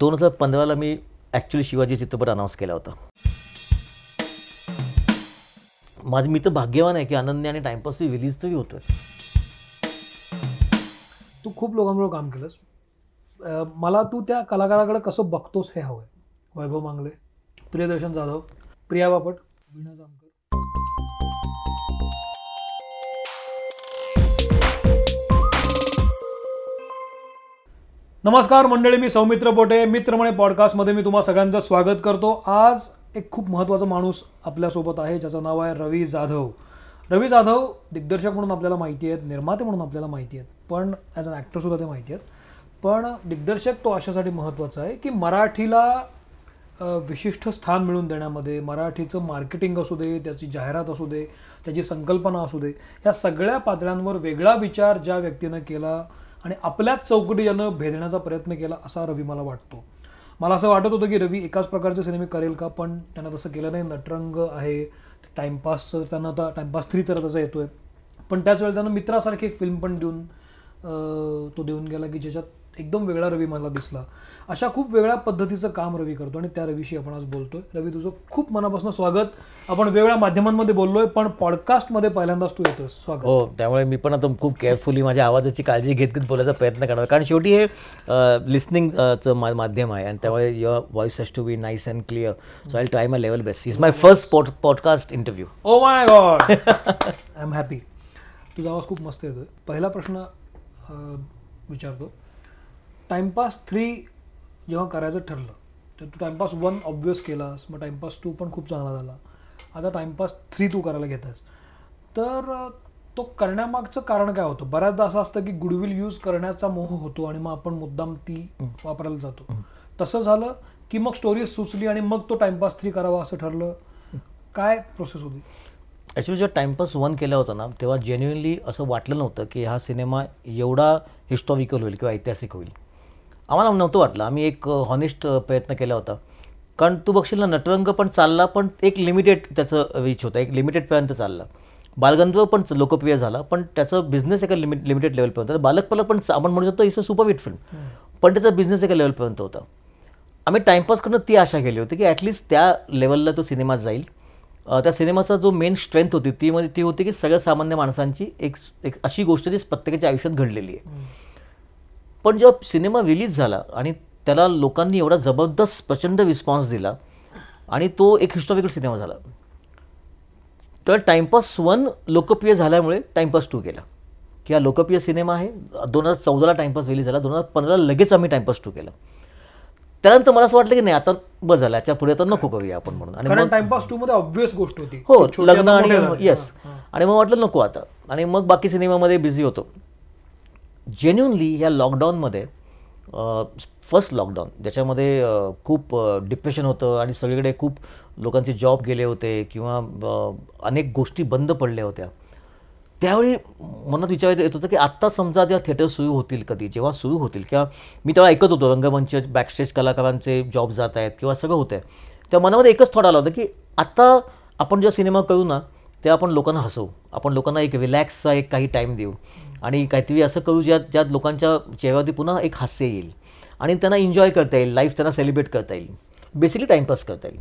दोन हजार पंधराला मी ॲक्च्युली शिवाजी चित्रपट अनाऊन्स केला होता. माझं मी तर भाग्यवान आहे की अनन्या आणि टाइमपास रिलीज तरी होतोय. तू खूप लोकांबरोबर काम केलंस. अं, मला तू त्या कलाकाराकडे कसं बघतोस हे हवंय? वैभव मांगले प्रियदर्शन जाधव प्रिया बापट वीणा जामकर. नमस्कार मंडळी मी सौमित्र पोटे. मित्रमणे पॉडकास्टमध्ये मी तुम्हा सगळ्यांचं स्वागत करतो. आज एक खूप महत्त्वाचा माणूस आपल्यासोबत आहे ज्याचं नाव आहे रवी जाधव. रवी जाधव दिग्दर्शक म्हणून आपल्याला माहिती आहेत निर्माते म्हणून आपल्याला माहिती आहेत पण ॲज अन ॲक्टरसुद्धा ते माहिती आहेत. पण दिग्दर्शक तो अशासाठी महत्त्वाचा आहे की मराठीला विशिष्ट स्थान मिळवून देण्यामध्ये मराठीचं मार्केटिंग असू दे त्याची जाहिरात असू दे त्याची संकल्पना असू दे या सगळ्या पातळ्यांवर वेगळा विचार ज्या व्यक्तीनं केला आणि आपल्याच चौकटी यानं भेदण्याचा प्रयत्न केला असा रवी मला वाटतो. मला असं वाटत होतं की रवी एकाच प्रकारचे सिनेमे करेल का पण त्यानं तसं केलं नाही. नटरंग आहे टाइमपासचं त्यांना आता टाईमपास थ्री तर त्याचा येतोय. पण त्याच वेळेला त्यांना मित्रासारखी एक फिल्म पण देऊन तो देऊन गेला की ज्याच्यात एकदम वेगळा रवी मला दिसला. अशा खूप वेगळ्या पद्धतीचं काम रवी करतो आणि त्या रवीशी आपण आज बोलतोय. रवी तुझं खूप मनापासून स्वागत. आपण वेगळ्या माध्यमांमध्ये बोललोय पण पॉडकास्टमध्ये पहिल्यांदाच तू येतोय स्वागत. हो त्यामुळे मी पण आता खूप केअरफुली माझ्या आवाजाची काळजी घेत घेत बोलायचा प्रयत्न करणार. कारण शेवटी हे लिस्निंगचं माध्यम आहे आणि त्यामुळे your voice has to be nice and clear so I try my level best is my first pod podcast interview oh my god I am happy तुझा आवाज खूप मस्त येतोय. पहिला प्रश्न विचारतो. टाइमपास थ्री जेव्हा करायचं ठरलं तर तू टाइमपास वन ऑब्वियस केलास मग टाइमपास टू पण खूप चांगला झाला. आता टाइमपास थ्री तू करायला घेतास तर तो करण्यामागचं कारण काय होतं? बऱ्याचदा असं असतं की गुडविल यूज करण्याचा मोह होतो आणि मग आपण मुद्दाम ती वापरायला जातो. तसं झालं की मग स्टोरी सुचली आणि मग तो टाइमपास थ्री करावा असं ठरलं. काय प्रोसेस होती? ॲक्च्युली जेव्हा टाइमपास वन केला होता ना तेव्हा जेन्युनली असं वाटलं नव्हतं की हा सिनेमा एवढा हिस्टॉरिकल होईल किंवा ऐतिहासिक होईल. आम्हाला नव्हतं वाटलं. आम्ही एक हॉनेस्ट प्रयत्न केला होता. कारण तू बघशील ना नटरंग पण चालला पण एक लिमिटेड त्याचं रीच होतं. एक लिमिटेडपर्यंत चालला. बालगंधर्व पण लोकप्रिय झाला पण त्याचं बिझनेस एका लिमिट लिमिटेड लेवलपर्यंत होता. बालकपला पण आपण म्हणू शकतो is a super hit film पण त्याचा बिझनेस एका लेवलपर्यंत होता. आम्ही टाइमपास करणं ती आशा केली होती की ॲटलिस्ट त्या लेवलला तो सिनेमा जाईल. त्या सिनेमाचा जो मेन स्ट्रेंथ होती ती म्हणजे ती होती की सगळ्या सामान्य माणसांची एक एक अशी गोष्ट जी प्रत्येकाच्या आयुष्यात घडलेली आहे. पण जेव्हा सिनेमा रिलीज झाला आणि त्याला लोकांनी एवढा जबरदस्त प्रचंड रिस्पॉन्स दिला आणि तो एक हिस्टॉरिकल सिनेमा झाला. तर टाइमपास वन लोकप्रिय झाल्यामुळे टाइमपास टू केला की हा लोकप्रिय सिनेमा आहे. दोन हजार चौदाला टाइमपास रिलीज झाला. दोन हजार पंधराला लगेच आम्ही टाइमपास टू केला. त्यानंतर मला असं वाटलं की नाही आता बस झालं. याच्यापुढे आता नको करूया आपण म्हणून. आणि टाइमपास टू मध्ये ऑब्विस गोष्ट होती. हो लग्न. आणि येस आणि मग वाटलं नको आता. आणि मग बाकी सिनेमामध्ये बिझी होतो. जेन्युनली या लॉकडाऊनमध्ये फर्स्ट लॉकडाऊन ज्याच्यामध्ये खूप डिप्रेशन होतं आणि सगळीकडे खूप लोकांचे जॉब गेले होते किंवा अनेक गोष्टी बंद पडल्या होत्या. त्यावेळी मनात विचार येत होतं की आत्ता समजा ज्या थिएटर सुरू होतील कधी जेव्हा सुरू होतील किंवा मी तेव्हा ऐकत होतो रंगमंच बॅकस्टेज कलाकारांचे जॉब जात आहेत किंवा सगळं होतं आहे तेव्हा मनामध्ये एकच थॉट आला होता की आत्ता आपण जेव्हा सिनेमा करू ना तेव्हा आपण लोकांना हसवू. आपण लोकांना एक रिलॅक्सचा एक काही टाईम देऊ. आणि काहीतरी असं करू ज्यात ज्यात लोकांच्या चेहऱ्यावरती पुन्हा एक हास्य येईल. आणि त्यांना एन्जॉय करता येईल लाईफ त्यांना सेलिब्रेट करता येईल. बेसिकली टाईमपास करता येईल.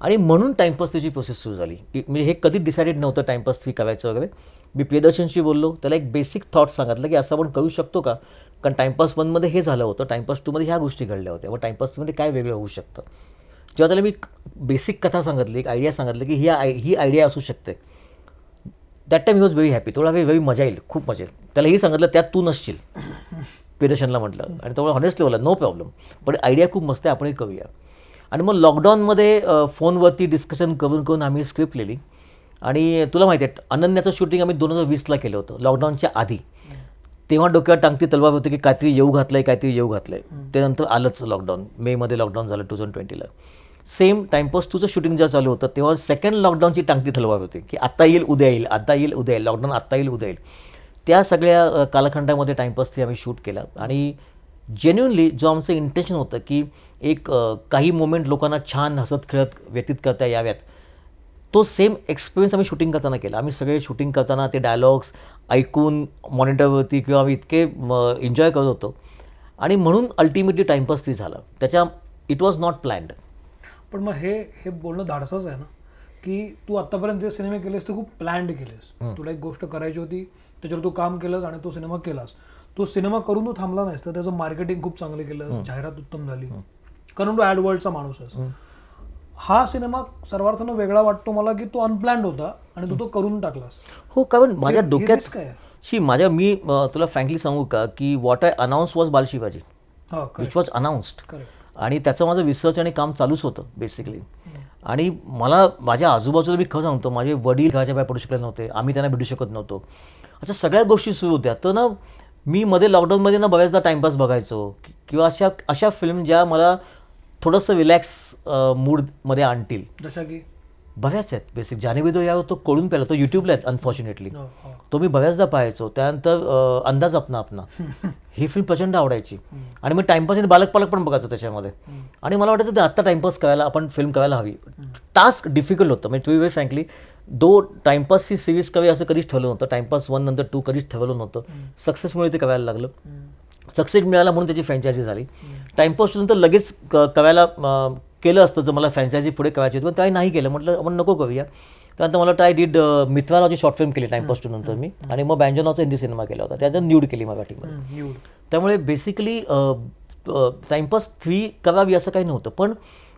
आणि म्हणून टाइमपास त्याची प्रोसेस सुरू झाली. म्हणजे हे कधीच डिसाइडेड नव्हतं टाइमपास थ्री करायचं वगैरे. मी प्रियदर्शनशी बोललो. त्याला एक बेसिक थॉट सांगितलं की असं आपण करू शकतो का? कारण टाइमपास वनमध्ये हे झालं होतं. टाइमपास टूमध्ये ह्या गोष्टी घडल्या होत्या. मग टाईमपास थ्रीमध्ये काय वेगळं होऊ शकतं? जेव्हा त्याला मी बेसिक कथा सांगितली एक आयडिया सांगितलं की ही आय ही आयडिया असू शकते. That time he was very happy थोडा व्हेरी मजा येईल. खूप मजा येईल. त्याला हे सांगितलं त्यात तू नसशील. प्रियदर्शनला म्हटलं. आणि तेवढं हॉनेस्टली बोला नो प्रॉब्लेम पण आयडिया खूप मस्त आहे आपणही करूया. आणि मग लॉकडाऊनमध्ये फोनवरती डिस्कशन करून करून आम्ही स्क्रिप्ट लिहिली. आणि तुला माहिती आहे अनन्याचं शूटिंग आम्ही दोन हजार वीसला केलं होतं लॉकडाऊनच्या आधी. तेव्हा डोक्यावर टांगती तलवार होती की काहीतरी येऊ घातलं आहे काहीतरी येऊ घातलं आहे त्यानंतर आलंच लॉकडाऊन मेमध्ये लॉकडाऊन झालं टू थाउजंड ट्वेंटीला सेम टाइमपास टूचं शूटिंग जेव्हा चालू होतं तेव्हा सेकंड लॉकडाऊनची टांगती तलवार होती की आत्ता येईल उद्या येईल आत्ता येईल उद्या येईल लॉकडाऊन आत्ता येईल उद्या येईल. त्या सगळ्या कालखंडामध्ये टाइमपासचे आम्ही शूट केला. आणि जेन्युनली जो आमचं इंटेन्शन होतं की एक काही मोमेंट लोकांना छान हसत खेळत व्यतीत करता याव्यात तो सेम एक्सपिरियन्स आम्ही शूटिंग करताना केला. आम्ही सगळे शूटिंग करताना ते डायलॉग्स ऐकून मॉनिटरवरती किंवा आम्ही इतके एन्जॉय करत होतो. आणि म्हणून अल्टिमेटली टाइमपास ती झालं. त्याच्या इट वॉज नॉट प्लॅन्ड पण मग हे हे बोलणं धाडसच आहे ना की तू आतापर्यंत जे सिनेमे केलेस ते खूप प्लॅन्ड केलेस. तुला एक गोष्ट करायची होती त्याच्यावर तू काम केलंस आणि तो सिनेमा केलास. तो सिनेमा करून तू थांबला नाहीस तर त्याचं मार्केटिंग खूप चांगलं केलं जाहिरात उत्तम झाली. कारण तू ॲडवर्ल्डचा माणूस आहेस. हा. सिनेमा सर्वार्थानं वेगळा वाटतो मला की तो अनप्लॅन्ड होता आणि तू तो करून टाकलास. हो कारण माझ्या डोक्यात आहे. शी माझ्या मी तुला फ्रँकली सांगू का की what I announce was Balshivaji. Which was announced correct आणि त्याचं माझं रिसर्च आणि काम चालूच होतं बेसिकली आणि मला माझ्या आजूबाजूला मी खरं सांगतो माझे वडील घराच्या बाहेर पडू शकले नव्हते आम्ही त्यांना भेटू शकत नव्हतो. अशा सगळ्या गोष्टी सुरू होत्या. तर ना मी मध्ये लॉकडाऊनमध्ये ना बऱ्याचदा टाईमपास बघायचो. किंवा अशा अशा फिल्म ज्या मला थोडंसं रिलॅक्स मूडमध्ये आणतील. जशा की? बऱ्याच आहेत. बेसिक जानेबी तो यावर तो कळून पेला तो यूट्यूबला आहेत अनफॉर्च्युनेटली हो, हो. तो मी बऱ्याचदा पाहायचो. त्यानंतर अंदाज अपना अपना. ही फिल्म प्रचंड आवडायची. आणि मी टाइमपास आणि बालक पालक पण बघायचो त्याच्यामध्ये. आणि मला वाटायचं ते आत्ता टाइमपास करायला आपण फिल्म करायला हवी. टास्क डिफिकल्ट होतं. म्हणजे टू वे फ्रँकली दो टाइमपासची सिरीज कवी असं कधीच ठरवलं नव्हतं. टाइमपास वन नंतर टू कधीच ठरवलं नव्हतं. सक्सेसमुळे ते करायला लागलं. सक्सेस मिळाला म्हणून त्याची फ्रँचायझी झाली. टाइमपास नंतर लगेच करायला केलं असतं जर मला फ्रँचायझी पुढे करायची होती पण काही नाही केलं. म्हटलं आपण नको करूया. त्यानंतर मला टाय डीड मित्रा नावाची शॉर्ट फिल्म केली टाइमपास टू नंतर मी. आणि मग बँजो नावाचा हिंदी सिनेमा केला होता. त्यानंतर न्यूड केली मराठीमध्ये निवड त्यामुळे बेसिकली टाइमपास थ्री करावी असं काही नव्हतं. पण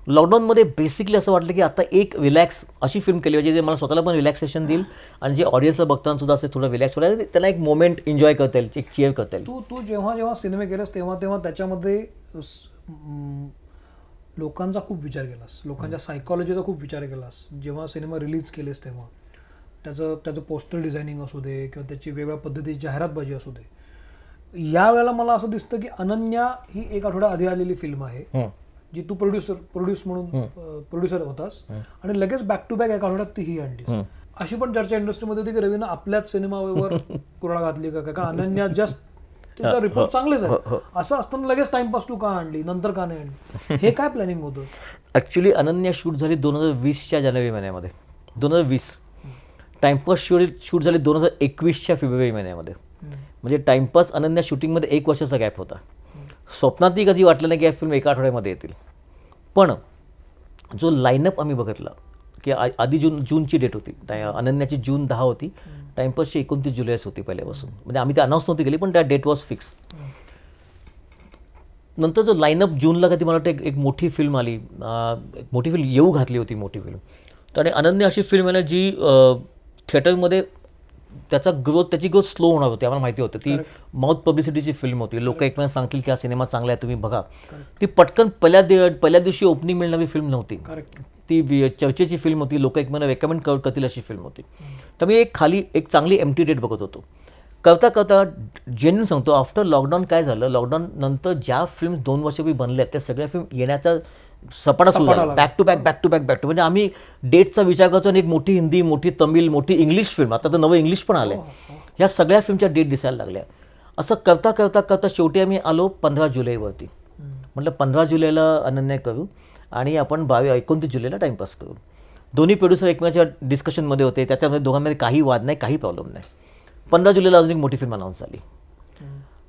लॉकडाऊनमध्ये बेसिकली असं वाटलं की आता एक रिलॅक्स अशी फिल्म केली पाहिजे जे मला स्वतःला पण रिलॅक्सेशन देईल आणि जे ऑडियन्सला बघताना सुद्धा असे थोडं रिलॅक्स होईल त्यांना एक मोमेंट एन्जॉय करता येईल एक चिअर करता येईल. तू तू जेव्हा जेव्हा सिनेमे केलेस तेव्हा तेव्हा त्याच्यामध्ये लोकांचा खूप विचार केलास. लोकांच्या सायकॉलॉजीचा खूप विचार केलास. जेव्हा सिनेमा रिलीज केलेस तेव्हा. त्याचं त्याचं पोस्टर डिझायनिंग असू दे किंवा त्याची वेगळ्या पद्धतीची जाहिरातबाजी असू दे. या वेळेला मला असं दिसतं की अनन्या ही एक आठवड्या आधी आलेली फिल्म आहे. जी तू प्रोड्युसर प्रोड्यूस म्हणून प्रोड्युसर होतास. आणि लगेच बॅक टू बॅक एका आठवड्यात ती ही आणलीस. अशी पण चर्चा इंडस्ट्रीमध्ये होती की रवीनं आपल्याच सिनेमावर कुराडा घातली का? कारण अनन्या जस्ट त्याचा रिपोर्ट चांगलेच आहे असं असताना लगेच टाइमपास तू का आणली? नंतर का नाही आणली? हे काय प्लॅनिंग होतं? ॲक्च्युली अनन्या शूट झाली दोन हजार वीसच्या जानेवारी महिन्यामध्ये. दोन हजार वीस. टाइमपास शूट शूट झाली दोन हजार एकवीसच्या फेब्रुवारी महिन्यामध्ये. म्हणजे टाइमपास अनन्या शूटिंगमध्ये एक वर्षाचा गॅप होता. स्वप्नातही कधी वाटलं नाही की या फिल्म एका आठवड्यामध्ये येतील. पण जो लाईनअप आम्ही बघितला की आधी जून जूनची डेट होती. अनन्याची जून दहा होती. टाइमपासची एकोणतीस जुलैच होती पहिल्यापासून. म्हणजे आम्ही ते अनाऊन्स नव्हती केली पण त्या डेट वॉज फिक्स नंतर जो लाईनअप जूनला कधी मला वाटतं एक मोठी फिल्म आली. एक मोठी फिल्म येऊ घातली होती मोठी फिल्म तर आणि अनन्य अशी फिल्म आहे ना जी थिएटरमध्ये त्याचा ग्रोथ त्याची ग्रोथ स्लो होणार होती आम्हाला माहिती होतं. ती माउथ पब्लिसिटीची फिल्म होती. लोक एकमेकांना सांगतील की हा सिनेमा चांगला आहे तुम्ही बघा. ती पटकन पहिल्या दि पहिल्या दिवशी ओपनिंग मिळणारी फिल्म नव्हती. ती चर्चेची फिल्म होती. लोक एकमेकांना रेकमेंड कर करतील अशी फिल्म होती. तर मी एक खाली एक चांगली एम टी डेट बघत होतो. करता करता जेन्युन सांगतो आफ्टर लॉकडाऊन काय झालं? लॉकडाऊन नंतर ज्या फिल्म दोन वर्षापूर्वी बनल्या त्या सगळ्या फिल्म येण्याचा सपाटा सुरू झाला. Back to back back to back back to म्हणजे आम्ही डेटचा विचार करतो आणि एक मोठी हिंदी मोठी तमिळ मोठी इंग्लिश फिल्म आता तर नवं इंग्लिश पण आलं ह्या सगळ्या फिल्मच्या डेट दिसायला लागल्या. असं करता करता करता शेवटी आम्ही आलो पंधरा जुलैवरती. म्हटलं पंधरा जुलैला अनन्य करू आणि आपण बावी एकोणतीस जुलैला टाईमपास करू. दोन्ही प्रोड्युसर एकमेकाच्या डिस्कशनमध्ये होते. त्याच्यामध्ये दोघांमध्ये काही वाद नाही काही प्रॉब्लेम नाही. पंधरा जुलैला अजून एक मोठी फिल्म अनाऊन्स झाली.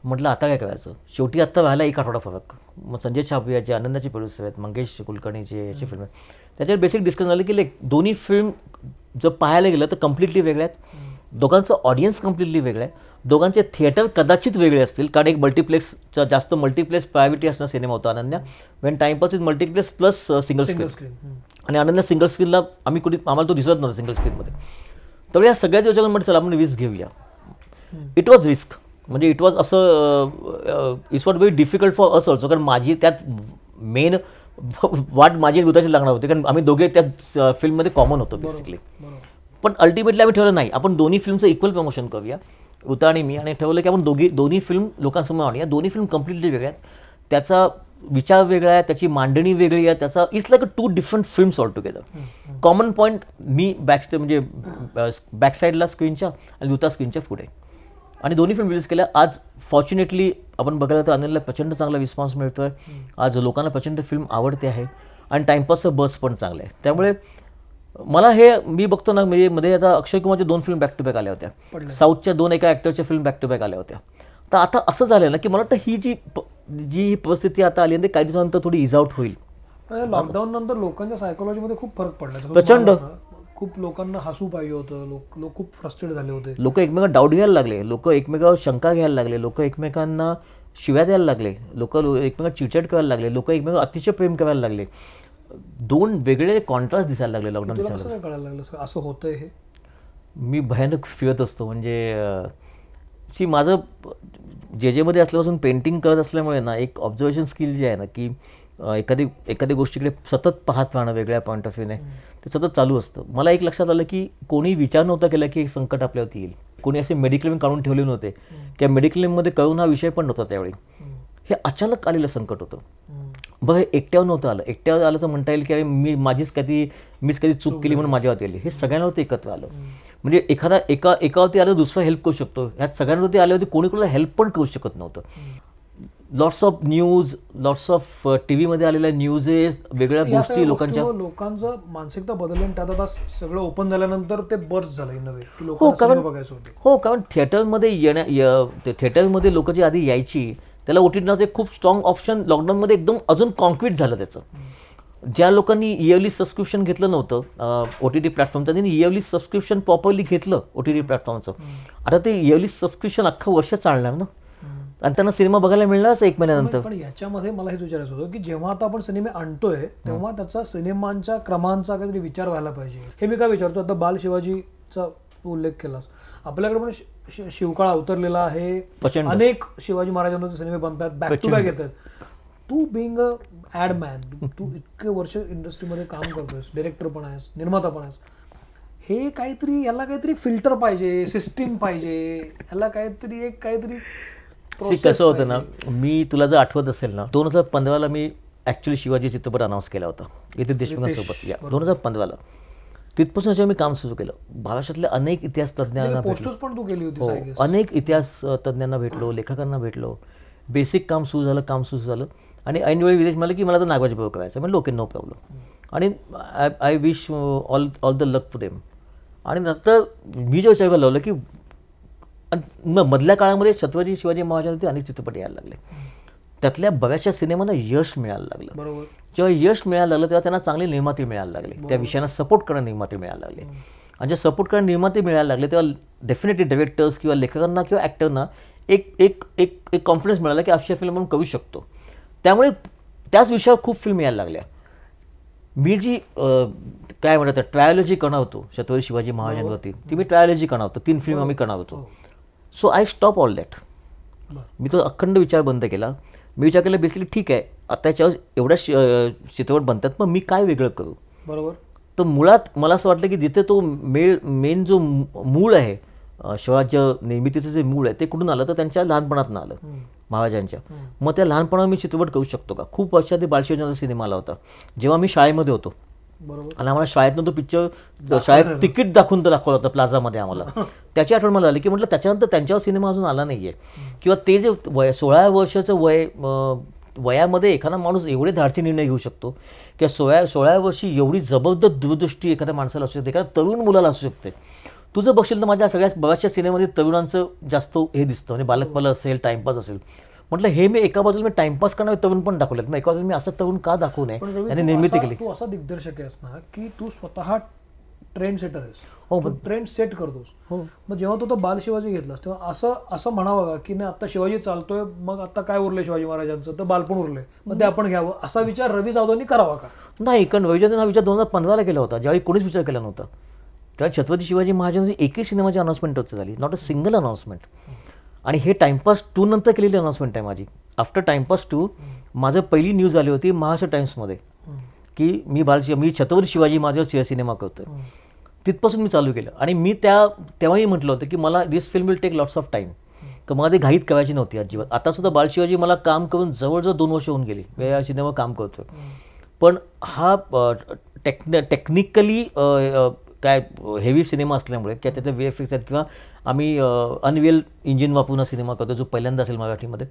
म्हटलं आता काय करायचं? शेवटी आत्ता व्हायला एक आठवडा फरक. मग संजय छापिया जे आनंदाचे प्रोड्युसर आहेत मंगेश कुलकर्णीचे याची फिल्म आहेत. त्याच्यावर बेसिक डिस्कशन झालं की लाईक दोन्ही फिल्म जर पाहायला गेलं तर कम्प्लिटली वेगळ्या आहेत. दोघांचं ऑडियन्स कम्प्लिटली वेगळं आहे. दोघांचे थिएटर कदाचित वेगळे असतील. कारण एक मल्टिप्लेक्सचा जास्त मल्टिप्लेक्स प्रायोरिटी असणं सिनेमा होता Ananya when Timepass is multiplex plus single screen आणि अनन्या सिंगल स्क्रीनला आम्ही कुठे आम्हाला तो दिसत नव्हता सिंगल स्क्रीनमध्ये तर या सगळ्याच म्हटलं चला आपण रिस्क घेऊया. इट वॉज रिस्क म्हणजे इट वॉज असं it's what very difficult for us also कारण माझी त्यात मेन वाट माझी दुधाची लागणार होती. कारण आम्ही दोघे त्या फिल्ममध्ये कॉमन होतो बेसिकली पण अल्टिमेटली आम्ही ठरवलं नाही. आपण दोन्ही फिल्मचं इक्वल प्रमोशन करूया. उता आणि मी. आणि ठरवलं की आपण दोघी दोन्ही फिल्म लोकांसमोर आणूया. दोन्ही फिल्म कम्प्लिटली वेगळ्या आहेत. त्याचा विचार वेगळा आहे त्याची मांडणी वेगळी आहे त्याचा it's like a two different films all together common point me back म्हणजे बॅक साईडला स्क्रीनच्या आणि दुता स्क्रीनच्या पुढे. आणि दोन्ही फिल्म रिलीज केल्या. आज फॉर्च्युनेटली आपण बघायला तर अनिलला प्रचंड चांगला रिस्पॉन्स मिळतोय. आज लोकांना प्रचंड फिल्म आवडते आहे. आणि टाइमपासचं बस पण चांगलं आहे त्यामुळे मला हे मी बघतो ना म्हणजे मध्ये आता अक्षय कुमारच्या दोन फिल्म बॅक टू बॅक आल्या होत्या. साऊथच्या दोन एका ॲक्टरच्या फिल्म बॅक टू बॅक आल्या होत्या. तर आता असं झालं ना की मला वाटतं ही जी जी ही परिस्थिती आता आली आहे काही दिवसानंतर थोडी इज आउट होईल. लॉकडाऊन नंतर लोकांच्या सायकोलॉजीमध्ये खूप फरक पडला प्रचंड. खूप लोकांना हसू पाहिजे होतं लोक लोक खूप फ्रस्ट्रेट झाले होते. लोक एकमेकांना डाऊट घ्यायला लागले लोक एकमेकावर शंका घ्यायला लागले लोक एकमेकांना शिव्या द्यायला लागले लोक एकमेकांना चिडचिड करायला लागले लोक एकमेकांना अतिशय प्रेम करायला लागले. दोन वेगळे कॉन्ट्रास्ट दिसायला लागले लॉकडाऊन दिसायला कळायला लागलं? असं- असं होतंय हे? मी भयानक फिरत असतो म्हणजे सी माझं जे जेमध्ये असल्यापासून पेंटिंग करत असल्यामुळे ना एक ऑब्झर्वेशन स्किल जे आहे ना की एखादी एखादी एखाद्या गोष्टीकडे सतत पाहत राहणं वेगळ्या पॉईंट ऑफ व्ह्यूने ते सतत चालू असतं. मला एक लक्षात आलं की कोणी विचार नव्हता केला की संकट आपल्यावरती येईल. कोणी असे मेडिक्लेम काढून ठेवले नव्हते. किंवा मेडिक्लेममध्ये कळून हा विषय पण नव्हता त्यावेळी. हे अचानक आलेलं संकट होतं. बघ हे एकट्यावर नव्हतं आलं. एकट्यावर आलं तर म्हणता येईल की अरे मी माझीच कधी मीच कधी चूक केली म्हणून माझ्यावरती आली. हे सगळ्यांवरती एकत्र आलं. म्हणजे एखादा एका एकावरती आलं दुसरा हेल्प करू शकतो. ह्यात सगळ्यांवरती आल्यावरती कोणी कोणाला हेल्प पण करू शकत नव्हतं. Lots of news lots of T व्हीमध्ये आलेल्या न्यूजेस वेगळ्या गोष्टी लोकांच्या लोकांचं मानसिकता बदलली आणि त्यात आता सगळं ओपन झाल्यानंतर ते बर्स झालं की हो लोकांना कारण हो कारण थिएटरमध्ये येण्या थिएटरमध्ये लोक जी आधी यायची त्याला ओ टी एक खूप स्ट्रॉंग ऑप्शन लॉकडाऊनमध्ये एकदम अजून कॉन्क्रीट झालं त्याचं. ज्या लोकांनी इयरली सबस्क्रिप्शन घेतलं नव्हतं ओ टी टी प्लॅटफॉर्मचं त्यांनी इयरली सबस्क्रिप्शन प्रॉपरली घेतलं ओ टी टी प्लॅटफॉर्मचं आता ते इयरली सबस्क्रिप्शन अख्खं वर्ष चालणार ना? आणि त्यांना सिनेमा बघायला मिळणारच एक महिन्यानंतर. पण याच्यामध्ये मला हेच विचारायचं होतं की जेव्हा आता आपण सिनेमे आणतोय तेव्हा त्याचा सिनेमांच्या क्रमांचा काहीतरी विचार व्हायला पाहिजे. हे मी काय विचारतो? आता बाल शिवाजीचा तू उल्लेख केलास. आपल्याकडे पण शिवकाळ अवतरलेला आहे. अनेक शिवाजी महाराजांचे सिनेमे बनतात बॅक टू बॅक येतात. तू बिंग अ ऍड मॅन तू इतके वर्ष इंडस्ट्रीमध्ये काम करतोयस डिरेक्टर पण आहेस निर्माता पण आहेस. हे काहीतरी याला काहीतरी फिल्टर पाहिजे सिस्टीम पाहिजे याला काहीतरी एक काहीतरी कसं होतं ना. मी तुला जर आठवत असेल ना दोन हजार पंधराला मी ॲक्च्युली शिवाजी चित्रपट अनाऊन्स केला होता. इथे देशमुखांसोबत या दोन हजार पंधराला. तिथपासून याच्यावर मी काम सुरू केलं महाराष्ट्रातल्या अनेक इतिहास तज्ज्ञांना पोस्टर्स पण तू केली हो होती गेस अनेक इतिहास तज्ज्ञांना भेटलो लेखकांना भेटलो. बेसिक काम सुरू झालं काम सुरू झालं. आणि ऐनवेळी विदेश मला की मला तर नागवाजी बरोबर करायचं म्हणजे ओके नो प्रॉब्लेम आणि I I wish all all the luck to them आणि नंतर मी जे विचार लावलं की आणि मग मधल्या काळामध्ये छत्रपती शिवाजी महाराजांवरती अनेक चित्रपट यायला लागले. त्यातल्या बऱ्याचशा सिनेमांना यश मिळायला लागलं. बरोबर. जेव्हा यश मिळायला लागलं तेव्हा त्यांना चांगले निर्माते मिळायला लागले. त्या विषयांना सपोर्ट करणं निर्माते मिळायला लागले. आणि जे सपोर्ट करणं निर्माते मिळायला लागले तेव्हा डेफिनेटली डायरेक्टर्स किंवा लेखकांना किंवा ॲक्टरना एक एक एक एक कॉन्फिडन्स मिळाला की अशा फिल्म आपण करू शकतो. त्यामुळे त्याच विषयावर खूप फिल्म यायला लागल्या. मी जी काय म्हणतात ट्रायोलॉजी करणार होतो छत्रपती शिवाजी महाराजांवरती ती मी ट्रायोलॉजी करणार होतो. तीन फिल्म आम्ही करणार होतो. So I stop all that मी तो अखंड विचार बंद केला. मी विचार केला बेसिकली ठीक आहे. आता याच्यावर एवढ्या चित्रपट बनतात मग मी काय वेगळं करू? बरोबर. तर मुळात मला असं वाटलं की जिथे तो मेळ मेन जो मूळ आहे शिवराज्य निर्मितीचं जे मूळ आहे ते कुठून आलं? तर त्यांच्या लहानपणातनं आलं. महाराजांच्या. मग त्या लहानपणात मी चित्रपट करू शकतो का? खूप वर्षात बालशिवाजीचा सिनेमा आला होता. जेव्हा मी शाळेमध्ये होतो. बरोबर. आणि आम्हाला शाळेतनं तो पिक्चर शाळेत तिकीट दाखवून तो दाखवला होता प्लाझामध्ये आम्हाला. त्याची आठवण मला आली की म्हटलं त्याच्यानंतर त्यांच्यावर सिनेमा अजून आला नाही आहे किंवा ते जे वय सोळा वर्षाचं वय वयामध्ये एखादा माणूस एवढे धाडसी निर्णय घेऊ शकतो किंवा सोळा सोळा वर्षी एवढी जबरदस्त दूरदृष्टी एखाद्या माणसाला असू शकते एखाद्या तरुण मुलाला असू शकते. तू जर बघशील तर माझ्या सगळ्या बऱ्याचशा सिनेमामध्ये तरुणांचं जास्त हे दिसतं म्हणजे बालकपल असेल टाइमपास असेल. म्हटलं हे मी एका बाजूला मी टाइमपास करणारे तरुण पण दाखवलेत. मग एका बाजूला मी असं तरुण का दाखवू नये? रवी, आणि निर्मिती केली. तू असा दिग्दर्शक आहेस ना की तू स्वतः ट्रेंड सेटर आहेस. हो, ट्रेंड सेट करतोस. हो. मग जेव्हा तू तो बाल शिवाजी घेतलास तेव्हा असं असं म्हणावं का की नाही आता शिवाजी चालतोय मग आता काय उरलंय शिवाजी महाराजांचं? तर बालपण उरलंय मग ते आपण घ्यावं. असा विचार रवी जाधवनी करावा का? नाही कारण वैजयंत हा विचार दोन हजार पंधराला केला होता. ज्यावेळी कोणीच विचार केला नव्हता. त्यावेळी छत्रपती शिवाजी महाराजांची एकही सिनेमाची अनाऊन्समेंट होती झाली. नॉट अ सिंगल अनाऊन्समेंट आणि हे टाइमपास टू नंतर केलेली अनाउन्समेंट आहे माझी. आफ्टर टाइमपास टू माझं पहिली न्यूज आली होती महाराष्ट्र टाइम्समध्ये की मी बाल मी छत्रपती शिवाजी महाराज सिनेमा करतोय. तिथपासून मी चालू केलं. आणि मी त्या तेव्हाही म्हटलं होतं की मला this film will take lots of time तर मला ते घाईत करायची नव्हती अजिबात. आता सुद्धा बालशिवाजी मला काम करून जवळजवळ दोन वर्ष होऊन गेली. मी या सिनेमा काम करतोय. पण हा टेक्न टेक्निकली काय हेवी सिनेमा असल्यामुळे किंवा त्याचे वे एफेक्ट्स आहेत किंवा आम्ही अनवेल इंजिन वापरून हा सिनेमा करतो जो पहिल्यांदा असेल मराठीमध्ये.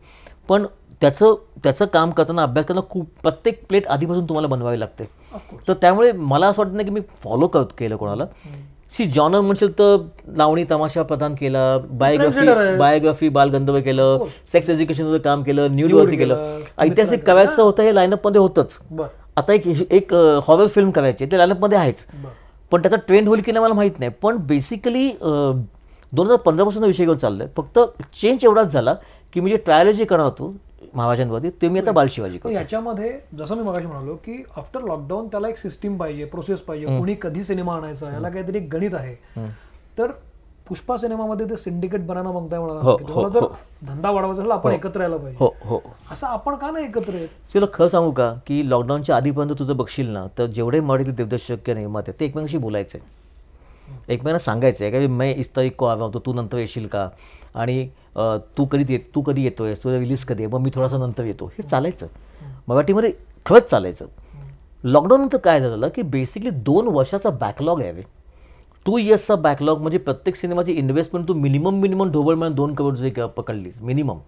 पण त्याचं त्याचं काम करताना अभ्यास करताना खूप प्रत्येक प्लेट आधीपासून तुम्हाला बनवावी लागते. तर त्यामुळे मला असं वाटत नाही की मी फॉलो करत केलं कोणाला. सी जॉनर म्हणशील तर लावणी तमाशा प्रदान केला बायोग्राफी. बायोग्राफी बालगंधर्व केलं सेक्स एज्युकेशनवर काम केलं न्यूडवरती केलं. ऐतिहासिक करायचं होतं हे लाईनअपमध्ये होतंच. आता एक एक हॉरर फिल्म करायची ते लाईनअपमध्ये आहेच. पण त्याचा ट्रेंड होईल की नाही मला माहीत नाही. पण बेसिकली दोन हजार पंधरापासून विषय घेऊन चाललोय. फक्त चेंज एवढाच झाला की मी जे ट्रायलॉजी करणार होतो महाराजांवरती ते मी आता बालशिवाजी पण याच्यामध्ये जसं मी मगाशी म्हणालो की आफ्टर लॉकडाऊन त्याला एक सिस्टीम पाहिजे प्रोसेस पाहिजे. कोणी कधी सिनेमा आणायचा याला काहीतरी गणित आहे. तर पुष्पा सिनेमामध्ये ते सिंडिकेट बनाना बघताय हो, की तुम्हाला जर धंदा वाढवायचा असेल आपण एकत्र यायला पाहिजे. हो हो. असं आपण का नाही एकत्र येत? तुला खरं सांगू का की लॉकडाऊनच्या आधीपर्यंत तुझं बघशील ना तर जेवढे मराठी दिग्दर्शक निर्माते ते एकमेकांशी बोलायचे एकमेकांना सांगायचं आहे का मै इस तारीख को आ तू नंतर येशील का? आणि तू कधी येत तू कधी येतोय तुला रिलीज कधी आहे? मग मी थोडासा नंतर येतो. हे चालायचं. मराठीमध्ये खरंच चालायचं. लॉकडाऊननंतर काय झालं की बेसिकली दोन वर्षाचा बॅकलॉग आहे रे. टू इयर्सचा बॅकलॉग म्हणजे प्रत्येक सिनेमाची इन्व्हेस्टमेंट तू मिनिमम मिनिमम ढोबळ म्हणून दोन करोड रुपये पकडलीस मिनिमम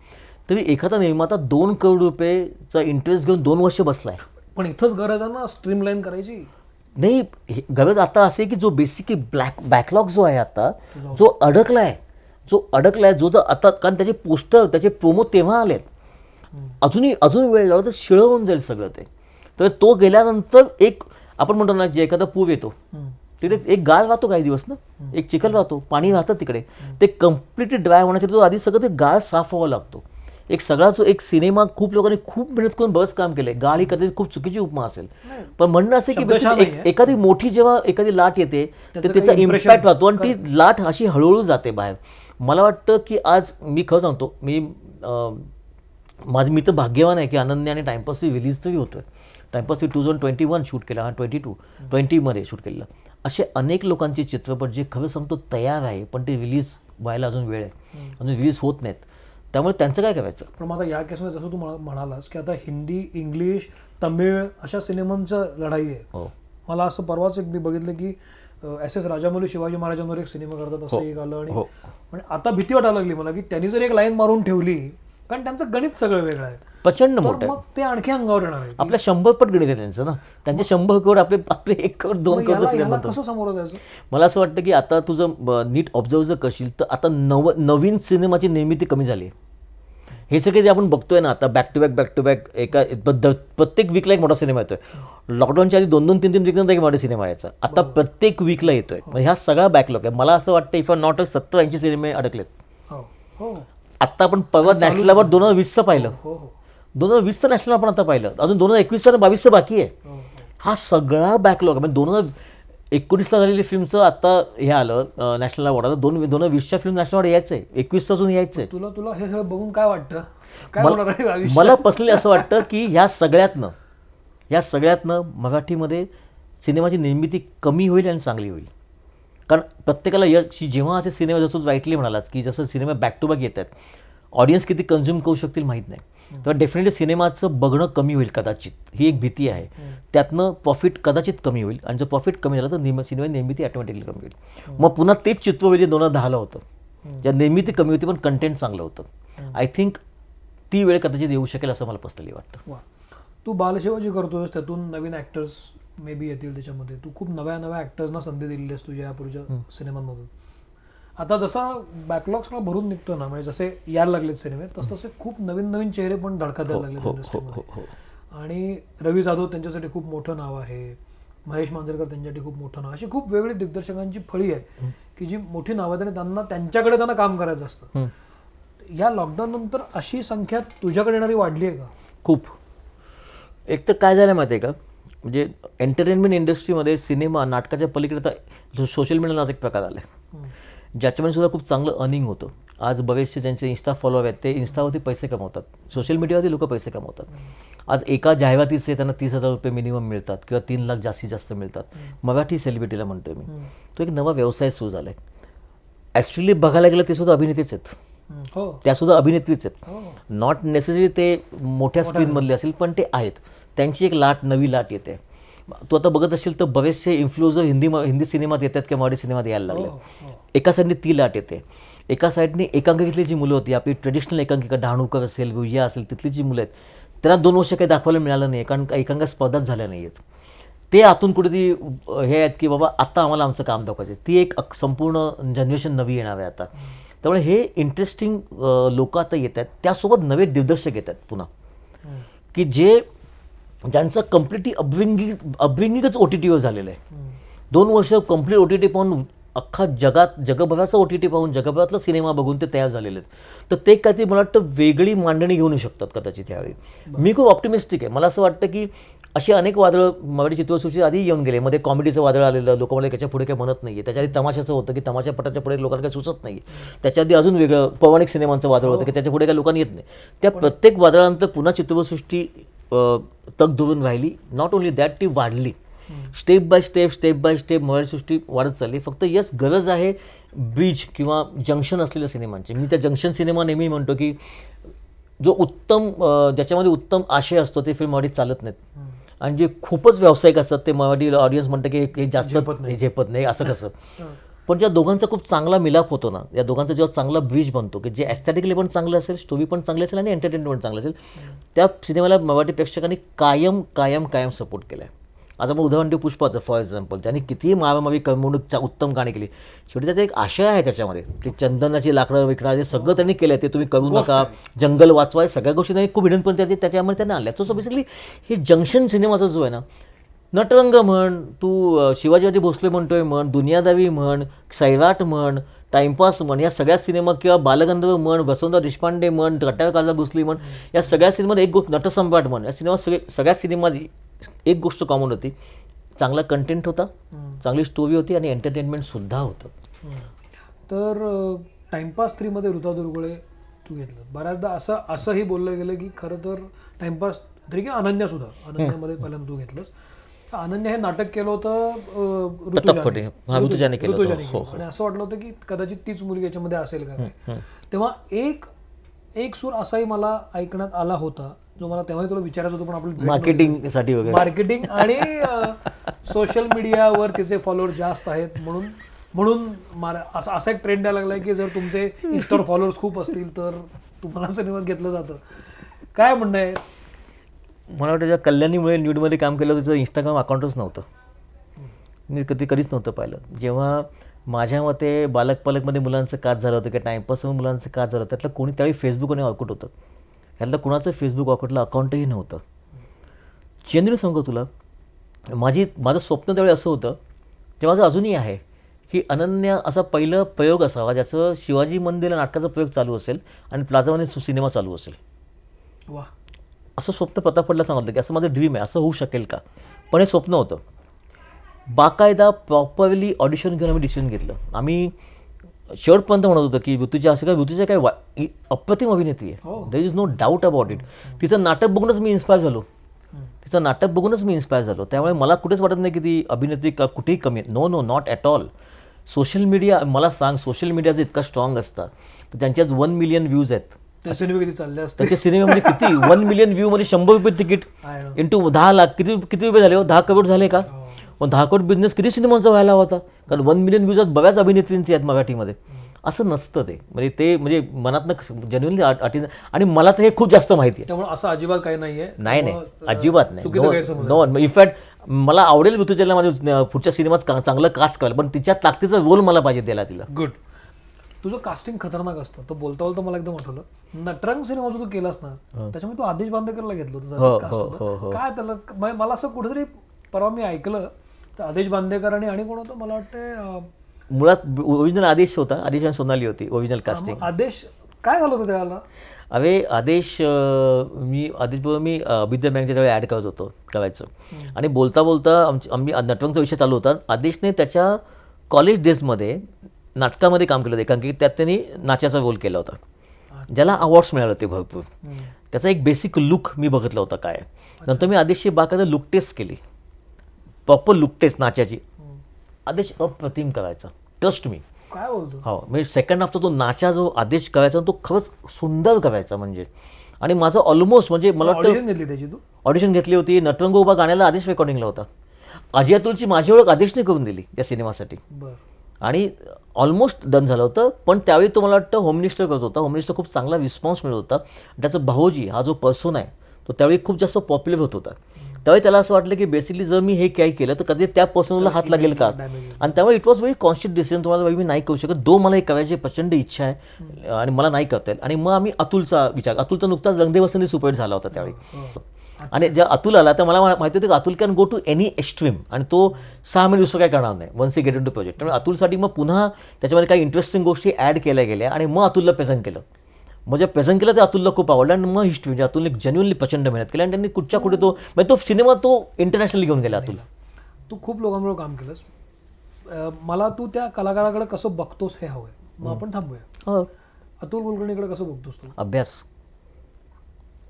तरी एखादा निर्माता दोन करोड रुपयेचा इंटरेस्ट घेऊन दोन वर्ष बसलाय. पण इथंच गरज आहे ना स्ट्रीमलाईन करायची. नाही हे- गरज आता असे आहे की जो बेसिकली ब्लॅक बॅकलॉग जो आहे आता जो अडकलाय जो अडकलाय जो जर आता कारण त्याचे पोस्टर त्याचे प्रोमो तेव्हा आलेत. अजूनही अजून वेळ लागला तर शिळं होऊन जाईल सगळं ते. तर तो गेल्यानंतर एक आपण म्हणतो ना जे एखादा पूर येतो तिकडे एक गाळ राहतो काही दिवस ना? एक चिखल राहतो पाणी राहतं तिकडे. ते कम्प्लिटली ड्राय होण्यासाठी तो आधी सगळं ते गाळ साफ व्हावं लागतो. एक सगळा जो एक सिनेमा खूप लोकांनी खूप मेहनत करून बरंच काम केलंय. गाळ ही कदाचित खूप चुकीची उपमा असेल. पण म्हणणं असं की. एखादी मोठी जेव्हा एखादी लाट येते तर त्याचं इम्पॅक्ट राहतो आणि ती लाट अशी हळूहळू जाते बाहेर. मला वाटतं की आज मी खरं सांगतो मी माझं मी तर भाग्यवान आहे की आणि टाइमपास रिलीज तरी होतोय. Timepass two thousand twenty one shoot केला हा ट्वेंटी टू ट्वेंटीमध्ये शूट केलेला. असे अनेक लोकांचे चित्रपट जे खरं सांगतो तयार आहे पण ते रिलीज व्हायला अजून वेळ आहे. अजून रिलीज होत नाहीत. त्यामुळे त्यांचं काय करायचं? पण आता या केसमध्ये जसं तू म्हणा- म्हणालास की आता हिंदी इंग्लिश तमिळ अशा सिनेमांचं लढाई आहे. हो. मला असं परवाच एक मी बघितलं की एस एस राजामौली शिवाजी महाराजांवर एक सिनेमा करतात असं एक आलं आणि हो. म्हणजे आता भीती वाटायला लागली मला की त्यांनी जर एक लाईन मारून ठेवली कारण त्यांचं गणित सगळं वेगळं आहे. प्रचंड मोठं आहे. मग ते आणखी अंगावर येणार आहे आपल्या शंभर पट गणित आहे त्यांचं ना. त्यांचे शंभर करोड आपले आपले एक करोड दोन करोड कसं सामोरं जायचं? मला असं वाटतं की आता तुझं नीट ऑब्झर्व जर करशील तर आता नव नवीन सिनेमाची निर्मिती कमी झाली आहे. हे सगळे जे आपण बघतोय ना आता back to back back to back एका प्रत्येक वीकला एक मोठा सिनेमा येतोय. लॉकडाऊनच्या आधी दोन दोन तीन तीन वीकनंतर एक मोठा सिनेमा यायचा. आता प्रत्येक वीकला येतोय. ह्या सगळा बॅकलॉग आहे. मला असं वाटतं इफ आर नॉट सत्तर ऐंशी सिनेमे अडकलेत. हो हो. आत्ता आपण परवा नॅशनलवर दोन हजार वीसचं पाहिलं. हो हो. दोन हजार वीसचं नॅशनल आपण आता पाहिलं. अजून दोन हजार एकवीसचं आणि बावीसचं बाकी आहे. हा सगळा बॅकलॉग म्हणजे दोन हजार एकोणीसला झालेली फिल्मचं आता हे आलं नॅशनल अवॉर्ड. आता दोन दोन वीसच्या फिल्म नॅशनल अवॉर्ड यायचं आहे एकवीसचं अजून यायचं आहे तुला तुला हे सगळं बघून काय वाटतं? मला पर्सनली असं वाटतं की ह्या सगळ्यातनं ह्या सगळ्यातनं मराठीमध्ये सिनेमाची निर्मिती कमी होईल आणि चांगली होईल. कारण प्रत्येकाला यश जेव्हा असे सिनेमा जसं राईटली म्हणालास की जसं सिनेमा बॅक टू बॅक येत आहेत ऑडियन्स किती कन्झ्युम करू शकतील माहीत नाही. तर डेफिनेटली सिनेमाचं बघणं कमी होईल कदाचित. ही एक भीती आहे. त्यातनं प्रॉफिट कदाचित कमी होईल आणि जर प्रॉफिट कमी झालं तर निम सिनेमा निर्मिती ऑटोमॅटिकली कमी होईल. मग पुन्हा तेच चित्व म्हणजे दोन हजार दहाला होतं. ज्या निर्मिती कमी होती पण कंटेंट चांगलं होतं. आय थिंक ती वेळ कदाचित येऊ शकेल असं मला पर्सनली वाटतं. तू बालशिवाजी करतोयस त्यातून नवीन ऍक्टर्स मे बी येतील त्याच्यामध्ये. तू खूप नव्या नव्या ऍक्टर्सना संधी दिलेली आहेस तुझ्या यापूर्वीच्या सिनेमांमधून. आता जसा बॅकलॉग सगळा भरून निघतो ना म्हणजे जसे यायला लागलेत सिनेमे तस तसे खूप नवीन नवीन चेहरे पण धडकत यायला लागलेत इंडस्ट्रीमध्ये आणि रवी जाधव त्यांच्यासाठी खूप मोठं नाव आहे. महेश मांजरेकर त्यांच्यासाठी खूप मोठं नाव अशी खूप वेगळी दिग्दर्शकांची फळी आहे की जी मोठी नावं आहेत आणि त्यांना त्यांच्याकडे त्यांना काम करायचं असतं. या लॉकडाऊन नंतर अशी संख्या तुझ्याकडे येणारी वाढली आहे का? खूप. एक तर काय झालं माहिती आहे का? म्हणजे एंटरटेनमेंट इंडस्ट्रीमध्ये सिनेमा नाटकाच्या पलीकडे तर सोशल मीडिया नावाचा एक प्रकार आला आहे ज्याच्यामध्ये सुद्धा खूप चांगलं अर्निंग होतं. आज बरेचसे ज्यांचे इन्स्टा फॉलोअर आहेत ते इन्स्टावरती पैसे कमवतात. सोशल मीडियावरती लोक पैसे कमवतात. आज एका जाहिरातीचे त्यांना तीस हजार रुपये मिनिमम मिळतात किंवा तीन लाख जास्तीत जास्त मिळतात. मराठी सेलिब्रिटीला म्हणतोय मी. तो एक नवा व्यवसाय सुरू झाला आहे ॲक्च्युली बघायला गेलं ते सुद्धा अभिनेतेच आहेत. हो. त्या सुद्धा अभिनेत्रीच आहेत. हो. नॉट नेसेसरी ते मोठ्या स्क्रीनमधले असेल पण ते आहेत. त्यांची एक लाट नवी लाट येते. तू आता बघत असेल तर बरेचसे इन्फ्लुएन्सर हिंदी हिंदी सिनेमात येतात किंवा मराठी सिनेमात यायला लागले. हो. एका साईडने ती लाट येते. एका साईडने एकांकिकेतली जी मुलं होती आपली ट्रेडिशनल एकांकिका डहाणूकर असेल गुह्या असेल तिथली जी मुलं आहेत त्यांना दोन वर्ष काही दाखवायला मिळालं नाही कारण का एकांका स्पर्धाच झाल्या नाही आहेत ते आतून कुठेतरी हे आहेत की बाबा आता आम्हाला आमचं काम दाखवायचं ती एक संपूर्ण जनरेशन नवी येणार आहे आता. त्यामुळे हे इंटरेस्टिंग लोक आता येत आहेत. त्यासोबत नवे दिग्दर्शक येत आहेत पुन्हा. की जे ज्यांचं कम्प्लिटली अपब्रिंगिंग अपब्रिंगिंगच ओ टी टीवर झालेलं आहे. दोन वर्ष कंप्लीट ओ टी टी पाहून अख्खा जगात जगभराचा ओ टी टी पाहून जगभरातला सिनेमा बघून ते तयार झालेले आहेत. तर ते काहीतरी मला वाटतं वेगळी मांडणी घेऊन येऊ शकतात कदाचित यावेळी मी खूप ऑप्टिमिस्टिक आहे. मला असं वाटतं की अशी अनेक वादळं मराठी चित्रसृष्टी आधी येऊन गेले. मध्ये कॉमेडीचं वादळ आलेलं लोक मला त्याच्या पुढे काही म्हणत नाही त्याच्या आधी तमाशाचं होतं की तमाशा पटाच्या पुढे लोकांना काही सुचत नाही त्याच्या आधी अजून वेगळं पौराणिक सिनेमांचं वादळ होतं की त्याच्या पुढे काही लोकांना येत नाही. त्या प्रत्येक वादळानंतर पुन्हा चित्रपटसृष्टी अ, तग धरून राहिली. नॉट ओन्ली दॅट ती वाढली. Step by step step by step Marathi सृष्टी वाढत चालली. फक्त यस गरज आहे ब्रिज किंवा जंक्शन असलेल्या सिनेमांची. मी त्या जंक्शन सिनेमा नेहमी म्हणतो की जो उत्तम ज्याच्यामध्ये उत्तम आशय असतो ते फिल्म मराठीत चालत नाहीत. आणि जे खूपच व्यावसायिक असतात ते मराठी ऑडियन्स म्हणतं की हे- जास्त झेपत नाही. असं कसं? पण ज्या दोघांचा खूप चांगला मिलाप होतो ना या दोघांचा जेव्हा चांगला ब्रिज बनतो की जे ॲस्थेटिकली पण चांगलं असेल स्टोरी पण चांगली असेल आणि एंटरटेनमेंट चांगलं असेल त्या सिनेमाला मराठी प्रेक्षकांनी कायम कायम कायम सपोर्ट केला आहे आता आपण उदाहरण देऊ पुष्पाचं फॉर एक्झाम्पल त्यांनी कितीही मावामावी करमणूक चा- उत्तम गाणी केली शेवटी त्याचा एक आशय आहे त्याच्यामध्ये ते चंदनाची लाकडं विकणार हे सगळं त्यांनी केलं ते तुम्ही करू नका जंगल वाचवाय सगळ्या गोष्टी त्यांनी खूप हिडन पण त्याच्या त्याच्यामध्ये त्यांनी आणल्या. सो बेसिकली हे जंक्शन सिनेमाचा जो आहे ना नटरंग म्हण तू शिवाजीवादी भोसले म्हणतोय म्हण दुनियादावी म्हण सैराट म्हण टाइमपास म्हण या सगळ्या सिनेमा किंवा बालगंधर्व म्हण वसंतराव देशपांडे म्हण कट्ट्यावर काळजा भोसले म्हण या सगळ्या सिनेमात एक गोष्ट नटसम्राट म्हण या सिनेमा सगळे सगळ्या सिनेमात एक गोष्ट कॉमन होती. चांगला कंटेंट होता चांगली स्टोरी होती आणि एंटरटेनमेंटसुद्धा होतं. तर टाइमपास थ्रीमध्ये ऋता दुर्गुळे तू घेतलं. बऱ्याचदा असं असंही बोललं गेलं की खरं तर टाइमपास थ्री की अनन्या सुद्धा अनन्यामध्ये पहिल्यांदा तू घेतलंस. अनन्या हे नाटक केलं होतं ऋतुजाने. हा, केलं हो. आणि असं वाटलं होतं की कदाचित तीच मुलगी याच्यामध्ये असेल का तेव्हा एक एक सूर असाही मला ऐकण्यात आला होता जो मला तेव्हा तुला विचारायचं होतं पण आपलं मार्केटिंगसाठी वगैरे. मार्केटिंग आणि सोशल मीडियावर तिचे फॉलोअर जास्त आहेत म्हणून म्हणून मार- असा असा एक ट्रेंड यायला लागलाय की जर तुमचे इन्स्टावर फॉलोअर्स खूप असतील तर तुम्हाला सिनेमात घेतलं जातं. काय म्हणणं आहे? मला वाटतं ज्या कल्याणीमुळे न्यूडमध्ये काम केलं त्याचं इंस्टाग्राम अकाउंटच नव्हतं. मी कधी कधीच नव्हतं पाहिलं. जेव्हा माझ्या मते बालक पालकमध्ये मुलांचं काच झालं होतं किंवा टाईमपासमध्ये मुलांचं काच झालं त्यातलं कोणी त्यावेळी फेसबुक आणि होतं. त्यातलं कुणाचं फेसबुक ऑर्कुटला अकाउंटही नव्हतं. जेन्युन सांगू तुला? माझी माझं स्वप्न त्यावेळी असं होतं ते माझं अजूनही आहे की अनन्य असा पहिलं प्रयोग असावा ज्याचं शिवाजी मंदिर नाटकाचा प्रयोग चालू असेल आणि प्लाझामध्ये सिनेमा चालू असेल. वा. असं स्वप्न प्रतापडला सांगितलं की असं माझं ड्रीम आहे असं होऊ शकेल का? पण हे स्वप्न होतं. बाकायदा प्रॉपरली ऑडिशन घेऊन आम्ही डिसिजन घेतलं. आम्ही शेवटपर्यंत म्हणत होतो की ऋतुजा असं काय ऋतुजा काय वा अप्रतिम अभिनेत्री आहे. There is no doubt about it तिचं नाटक बघूनच मी इन्स्पायर झालो. तिचं नाटक बघूनच मी इन्स्पायर झालो. त्यामुळे मला कुठेच वाटत नाही की ती अभिनेत्री का कुठेही कमी no no not at all social media मला सांग सोशल मीडिया जर इतका स्ट्रॉंग असतात तर त्यांच्यात वन मिलियन व्ह्यूज आहेत. ते सिनेमे किती चालले असते त्याच्या सिनेमामध्ये किती? वन मिलियन व्ह्यू मध्ये शंभर रुपये तिकीट. इंटू दहा लाख. किती किती रुपये झाले हो? दहा करोड झाले का? पण दहा करोड बिझनेस किती सिनेमांचा व्हायला होता? कारण वन मिलियन व्ह्यूज बऱ्याच अभिनेत्रींचे आहेत मराठीमध्ये. असं नसतं ते. म्हणजे ते म्हणजे मनातनं जेन्युनली आणि मला तर हे खूप जास्त माहिती आहे. त्यामुळे असं अजिबात काही नाहीये. नाही नाही. त्यामुळं, अजिबात नाही. नो इनफॅक्ट मला आवडेल ऋतुजाला माझ्या पुढच्या सिनेमात चांगलं कास्ट करायला पण तिच्या ताकदीचा रोल मला पाहिजे द्यायला तिला. गुड तुझं कास्टिंग खतरनाक असतं तर बोलता बोलता मला एकदम आठवलं. नटरंग सिनेमा जो तू केलास ना त्याच्यामध्ये तू आदेश बांदेकरला घेतलं होतं हो, होतं. हो, हो. काय त्याला म- मला असं कुठेतरी परवा मी ऐकलं तर आदेश बांदेकर आणि कोण होतं? मला वाटतं मुळात ओरिजिनल आदेश होता आदेश आणि सोनाली होती ओरिजिनल कास्टिंग आदेश काय झालं होतं त्याला अरे आदेश मी आदेश बरोबर मी अभिद्या बँकच्या त्यावेळी ॲड करत होतो करायचं. आणि बोलता बोलता आमची आम्ही नटवंगचा विषय चालू होता आदेशने त्याच्या कॉलेज डेजमध्ये नाटकामध्ये काम केलं होतं कारण की त्यात त्यांनी नाचाचा रोल केला होता. ज्याला अवॉर्ड्स मिळाले होते भरपूर. त्याचा एक बेसिक लुक मी बघितला होता काय. नंतर मी आदेशची बाकायदा लुक टेस्ट केली. प्रॉपर लुक टेस्ट नाचाची. आदेश अप्रतिम करायचा. ट्रस्ट मी काय बोलतो? हो म्हणजे सेकंड हाफचा तो नाचा जो आदेश करायचा तो खरंच सुंदर करायचा म्हणजे. आणि माझं ऑलमोस्ट म्हणजे मला ऑडिशन घेतली त्याची तू? ऑडिशन घेतली होती. नटरंग उभा गाण्याला आदेश रेकॉर्डिंगला होता. अजय अतुलची माझी ओळख आदेशने करून दिली त्या सिनेमासाठी. बर. आणि ऑलमोस्ट डन झालं होतं. पण त्यावेळी तुम्हाला वाटतं होम मिनिस्टर करत होता. होम मिनिस्टर खूप चांगला रिस्पॉन्स मिळत होता. त्याचा भाऊजी हा जो पर्सन आहे तो त्यावेळी खूप जास्त पॉप्युलर होत होता. त्यावेळी त्याला असं वाटलं की बेसिकली जर मी हे काय केलं तर कधी त्या पर्सनला हात लागेल का? आणि त्यामुळे it was very conscious decision तुम्हाला मी नाही करू शकत. दो मला हे करायची प्रचंड इच्छा आहे. आणि मला नाही करता येईल आणि मग आम्ही अतुलचा विचार अतुलचा नुकताच रंगदे वसंती झाला होता त्यावेळी. आणि जेव्हा अतुल आला तर मला माहिती होतं की Atul can go to any extreme आणि तो सहा महिने दुसरं काय करणार नाही once get into project त्यामुळे अतुलसाठी मग पुन्हा त्याच्यामध्ये काही इंटरेस्टिंग गोष्टी ॲड केल्या गेल्या आणि मग अतुलला प्रेझेंट केलं. मग जेव्हा प्रेझेंट केलं ते अतुलला खूप आवडलं आणि मग हिस्ट्री म्हणजे अतुलने जेन्युअनली प्रचंड मेहनत केली आणि त्यांनी कुठच्या कुठे तो म्हणजे तो सिनेमा तो इंटरनॅशनली घेऊन गेला अतुल. तू खूप लोकांबरोबर काम केलंस. मला तू त्या कलाकाराकडे कसं बघतोस हे हवंय. मग आपण थांबूया. हो. अतुल कुलकर्णीकडे कसं बघतोस तू? अभ्यास.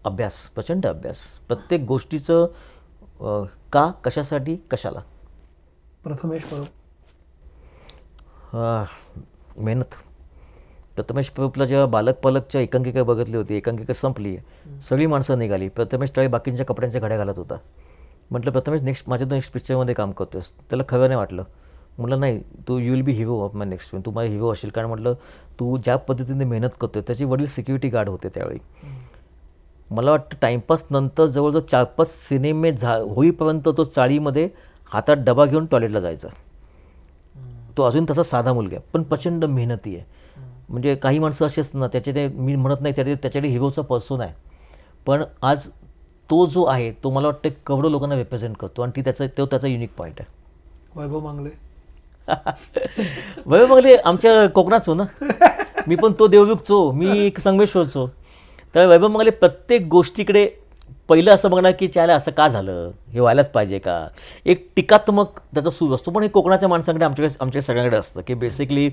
अभ्यास प्रचंड अभ्यास. प्रत्येक गोष्टीचं का कशासाठी कशाला? प्रथमेश परब अ, मेहनत. प्रथमेश प्रभूला जेव्हा बालक पालकच्या एकांकिका बघितली होती एकांकिका संपली सगळी माणसं निघाली. प्रथमेश त्यावेळी बाकींच्या कपड्यांच्या घड्या घालत होता. म्हटलं प्रथमेश नेक्स्ट माझ्या नेक्स्ट पिक्चरमध्ये काम करतोस त्याला खरं नाही वाटलं. म्हटलं नाही तू you will be hero of my next film तू माझा हिरो असेल. कारण म्हटलं तू ज्या पद्धतीने मेहनत करतोय त्याचे वडील सिक्युरिटी गार्ड होते त्यावेळी. मला वाटतं टाईमपास नंतर जवळजवळ चार पाच सिनेमे झा होईपर्यंत तो चाळीमध्ये हातात डबा घेऊन टॉयलेटला जायचा. तो अजून तसा साधा मुलगा आहे पण प्रचंड मेहनती आहे. म्हणजे काही माणसं अशी असतात ना त्याच्याने मी म्हणत नाही त्याच्या त्याच्याकडे हिरोचा पर्सून आहे. पण आज तो जो आहे तो मला वाटतं कवडो लोकांना रिप्रेझेंट करतो आणि ती त्याचा तो त्याचा युनिक पॉईंट आहे. वैभव मांगले. वय मगले आमच्या कोकणाचो ना? मी पण तो देवयुगचो मी एक संगमेश्वरचो. तर वैभव मगले प्रत्येक गोष्टीकडे पहिलं असं बघणार की त्याला असं का झालं? हे व्हायलाच पाहिजे का? एक टीकात्मक त्याचा सूर असतो. पण हे कोकणाच्या माणसांकडे आमच्याकडे आमच्याकडे सगळ्यांकडे असतं की बेसिकली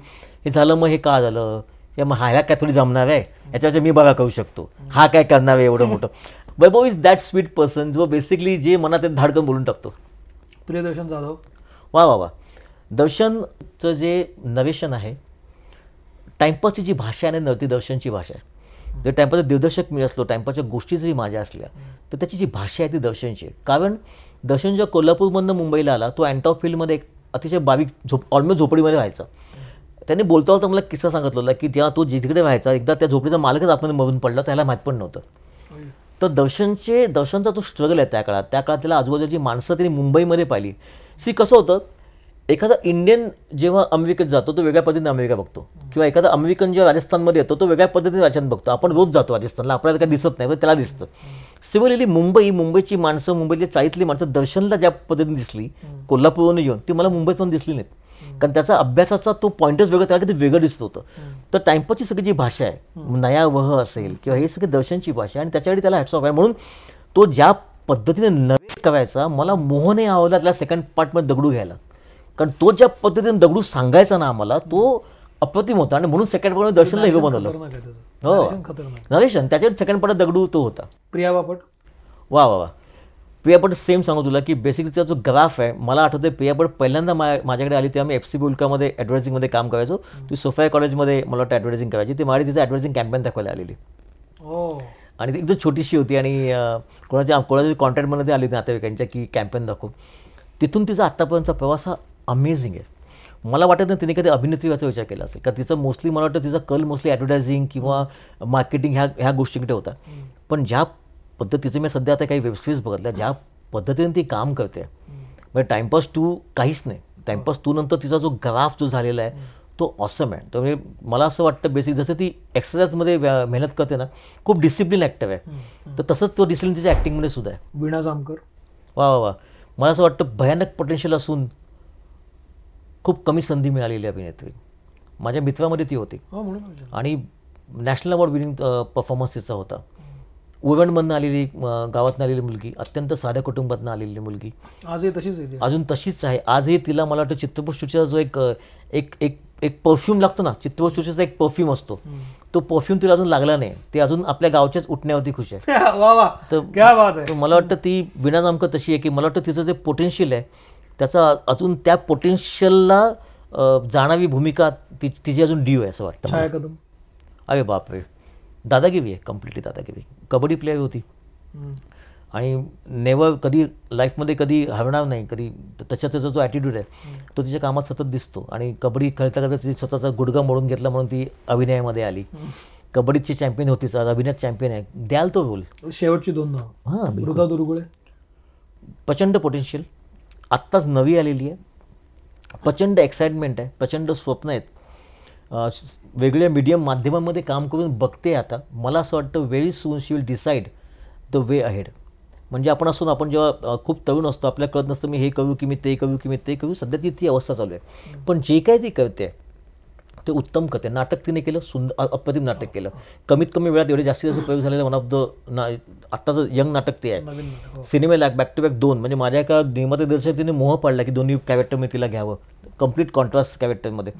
हे झालं मग हे का झालं? या मग ह्याला काय थोडी जमणार आहे? याच्यावर मी बघा करू शकतो. हा काय करणार आहे एवढं मोठं? Vaibhav is that sweet person जो बेसिकली जे मनात धाडकन बोलून टाकतो. प्रियदर्शन जाधव. वा वा वा. दर्शनचं जे नरेशन आहे टाइमपासची जी भाषा आहे ना ती दर्शनची भाषा आहे जर टाइमपासचा दिग्दर्शक मी असलो टाइमपासच्या गोष्टी जरी माझ्या असल्या तर त्याची जी भाषा आहे ती दर्शनची कारण दर्शन जेव्हा कोल्हापूरमधनं मुंबईला आला तो अँटॉप फील्डमध्ये एक अतिशय बारीक झोप ऑलमोस्ट झोपडीमध्ये व्हायचा. त्यांनी बोलता बोलता मला किस्सा सांगितलेला की जेव्हा तो जिकडे व्हायचा एकदा त्या झोपडीचा मालकच आतमध्ये मरून पडला त्याला माहीत पण नव्हतं. तर दर्शनचे दर्शनचा जो स्ट्रगल आहे त्या काळात त्या काळात त्याला आजूबाजूची माणसं त्यांनी मुंबईमध्ये पाहिली. सी कसं होतं? एखादा इंडियन जेव्हा अमेरिकेत जातो तो वेगळ्या पद्धतीने अमेरिका बघतो. किंवा एखादा अमेरिकन जेव्हा राजस्थानमध्ये येतो तो वेगळ्या पद्धतीने राजस्थान बघतो. आपण रोज जातो राजस्थानला आपल्याला काही दिसत नाही पण त्याला दिसतं. सिमिलरली मुंबई मुंबईची माणसं मुंबईतली चाळीतली माणसं दर्शनला ज्या पद्धतीने दिसली कोल्हापूरवरून येऊन ती मला मुंबईत पण दिसली नाहीत. कारण त्याचा अभ्यासाचा तो पॉईंटच वेगळा त्याला किती वेगळं दिसत होतं. तर टाइमपासची सगळी जी भाषा आहे नया वह असेल किंवा हे सगळे दर्शनची भाषा आहे आणि त्याच्याकडे त्याला हॅट्स ऑफ आहे. म्हणून तो ज्या पद्धतीने नरेट करायचा मला मोहने आवडला त्याला सेकंड पार्टमध्ये दगडू घ्यायला. कारण तो ज्या पद्धतीने दगडू सांगायचा ना आम्हाला तो अप्रतिम होता. आणि म्हणून सेकंड पार्टमध्ये दर्शनला हिरो बनवलं. हो. नरेशन त्याच्यात सेकंड पार्ट दगडू तो होता. प्रिया बापट. वा वा वा. प्रियापट सेम सांगू तुला की बेसिकलीचा जो ग्राफ आहे मला आठवते प्रियापट पहिल्यांदा मा माझ्याकडे आली तेव्हा मी एफ सी बुलकामध्ये ॲडव्हर्टिंगमध्ये काम करायचो. ती सोफाया कॉलेजमध्ये मला वाटतं ॲडव्हर्टिंग करायची. ती माझी तिचं ॲडव्हर्टिंग कॅम्पेन दाखवायला आलेली. हो आणि ती एकदम छोटीशी होती आणि कोणाच्या कोणाच्या कॉन्टॅक्टमध्ये आली होती नातेवाईकांच्या की कॅम्पेन दाखव. तिथून तिचा आत्तापर्यंतचा प्रवास हा अमेझिंग आहे. मला वाटत नाही तिने कधी अभिनेत्री व्हायचा विचार केला असेल. का तिचं मोस्टली मला वाटतं तिचा कल मोस्टली ॲडव्हर्टायझिंग किंवा मार्केटिंग ह्या ह्या गोष्टीकडे होता. पण ज्या पद्धतीचे मी सध्या आता काही वेबसिरीज बघितल्या ज्या पद्धतीने ती काम करते म्हणजे टाइमपास टू काहीच नाही. टाइमपास टू नंतर तिचा जो ग्राफ जो झालेला आहे तो ऑसम आहे. तर म्हणजे मला असं वाटतं बेसिक जसं ती एक्सरसाइजमध्ये व्या- मेहनत करते ना खूप डिसिप्लिन ॲक्टिव्ह आहे. तर तसंच तो डिसिप्लिन तिच्या ॲक्टिंगमध्ये सुद्धा आहे. वीणा जामकर. वा वा वा. मला असं वाटतं भयानक पोटेन्शियल असून खूप कमी संधी मिळालेली अभिनेत्री. माझ्या मित्रामध्ये ती होती. हो. आणि नॅशनल अवॉर्ड विनिंग परफॉर्मन्स तिचा होता. उरणमधनं आलेली गावातनं आलेली मुलगी अत्यंत साध्या कुटुंबातनं आलेली मुलगी. आजही तशीच आहे. अजून तशीच आहे. आजही तिला मला वाटतं चित्रपटसृष्टीचा जो एक एक एक एक परफ्यूम लागतो ना चित्रपटसृष्टीचा एक परफ्यूम असतो. तो परफ्यूम तिला अजून लागला नाही. ते अजून आपल्या गावच्याच उठण्यावरती खुश आहे. वा वा. तर- क्या बात आहे. तर मला वाटतं ती विना नामकं तशी आहे की मला वाटतं तिचं जे पोटेन्शियल आहे त्याचा अजून त्या पोटेन्शियलला जाणावी भूमिका ती तिची अजून ड्यू आहे असं वाटतं कदम अरे बापरे. दादागिरी आहे कम्प्लिटली दादागिरी. कबड्डी प्लेअर होती. आणि नेवर कधी लाईफमध्ये कधी हरणार नाही कधी त- त्याचा जो ॲटिट्यूड आहे तो तिच्या कामात सतत दिसतो. आणि कबड्डी खेळता खेळता तिने स्वतःचा गुडगा मोडून घेतला म्हणून ती अभिनयामध्ये आली. कबड्डीची चॅम्पियन होतीच आज अभिनयात चॅम्पियन आहे. द्याल तो रोल शेवटची दोन नाव हां दुर्गुळे. प्रचंड पोटेन्शियल आत्ताच नवी आलेली आहे. प्रचंड एक्साइटमेंट आहे प्रचंड स्वप्न आहेत. वेगळ्या मीडियम माध्यमांमध्ये काम करून बघते आता. मला असं वाटतं very soon she will decide the way ahead म्हणजे आपण असून आपण जेव्हा खूप तरुण असतो आपल्याला कळत नसतं मी हे करू की मी ते करू की मी ते करू. सध्या ती ती अवस्था चालू आहे. पण जे काय ती करते ते उत्तम करते नाटक तिने केलं सुंदर अप्रतिम नाटक केलं. कमीत कमी वेळात एवढे जास्तीत जास्त प्रयोग झालेलं वन ऑफ द ना आत्ताचं यंग नाटक ते आहे. नवीन नाटक, हो. सिनेमे लाग बॅक टू बॅक दोन. म्हणजे माझ्या एका निर्माते दर्शक तिने मोह पाडला की दोन्ही कॅरेक्टर मी तिला घ्यावं. कंप्लीट कॉन्ट्रास्ट कॅरेक्टरमध्ये